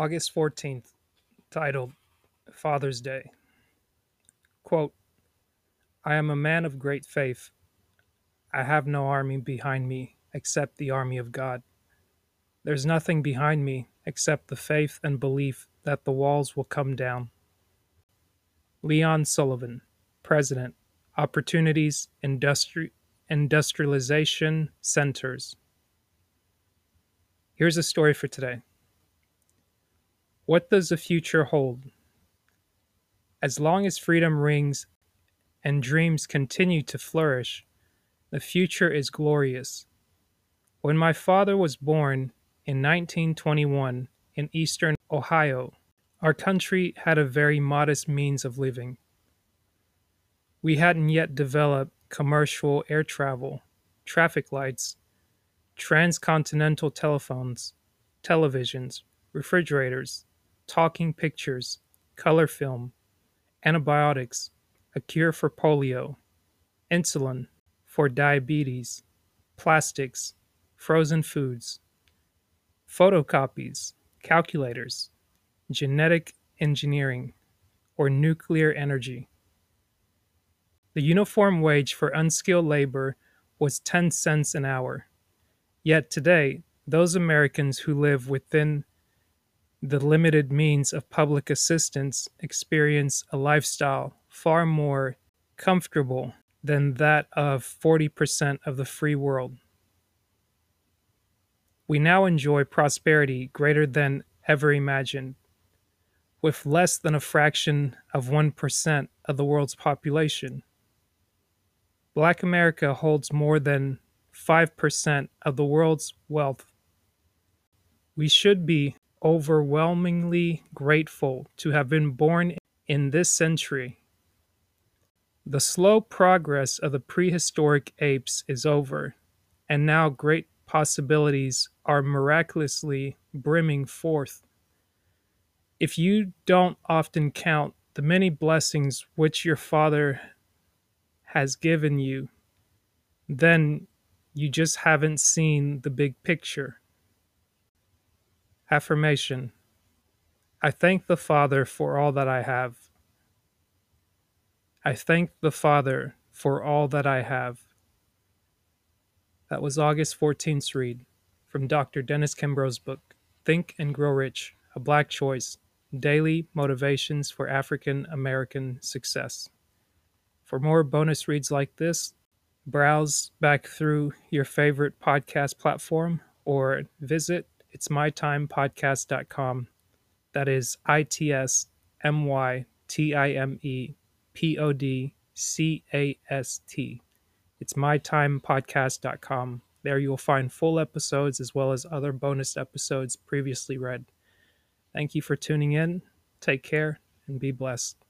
August 14th, titled Father's Day. Quote, I am a man of great faith. I have no army behind me except the army of God. There's nothing behind me except the faith and belief that the walls will come down. Leon Sullivan, President, Opportunities Industri- Industrialization Centers. Here's a story for today. What does the future hold? As long as freedom rings and dreams continue to flourish, the future is glorious. When my father was born in 1921 in eastern Ohio, our country had a very modest means of living. We hadn't yet developed commercial air travel, traffic lights, transcontinental telephones, televisions, refrigerators, talking pictures, color film, antibiotics, a cure for polio, insulin for diabetes, plastics, frozen foods, photocopies, calculators, genetic engineering, or nuclear energy. The uniform wage for unskilled labor was 10 cents an hour. Yet today, those Americans who live within the limited means of public assistance experience a lifestyle far more comfortable than that of 40% of the free world. We now enjoy prosperity greater than ever imagined, with less than a fraction of 1% of the world's population. Black America holds more than 5% of the world's wealth. We should be overwhelmingly grateful to have been born in this century. The slow progress of the prehistoric apes is over, and now great possibilities are miraculously brimming forth. If you don't often count the many blessings which your Father has given you, then you just haven't seen the big picture. Affirmation I thank the Father for all that I have. I thank the Father for all that I have. That was August 14th read from Dr. Dennis Kimbro's book, Think and Grow Rich A Black Choice Daily Motivations for African American Success. For more bonus reads like this, browse back through your favorite podcast platform or visit it's mytimepodcast.com. That is I T S M Y T I M E P O D C A S T. It's mytimepodcast.com. There you will find full episodes as well as other bonus episodes previously read. Thank you for tuning in. Take care and be blessed.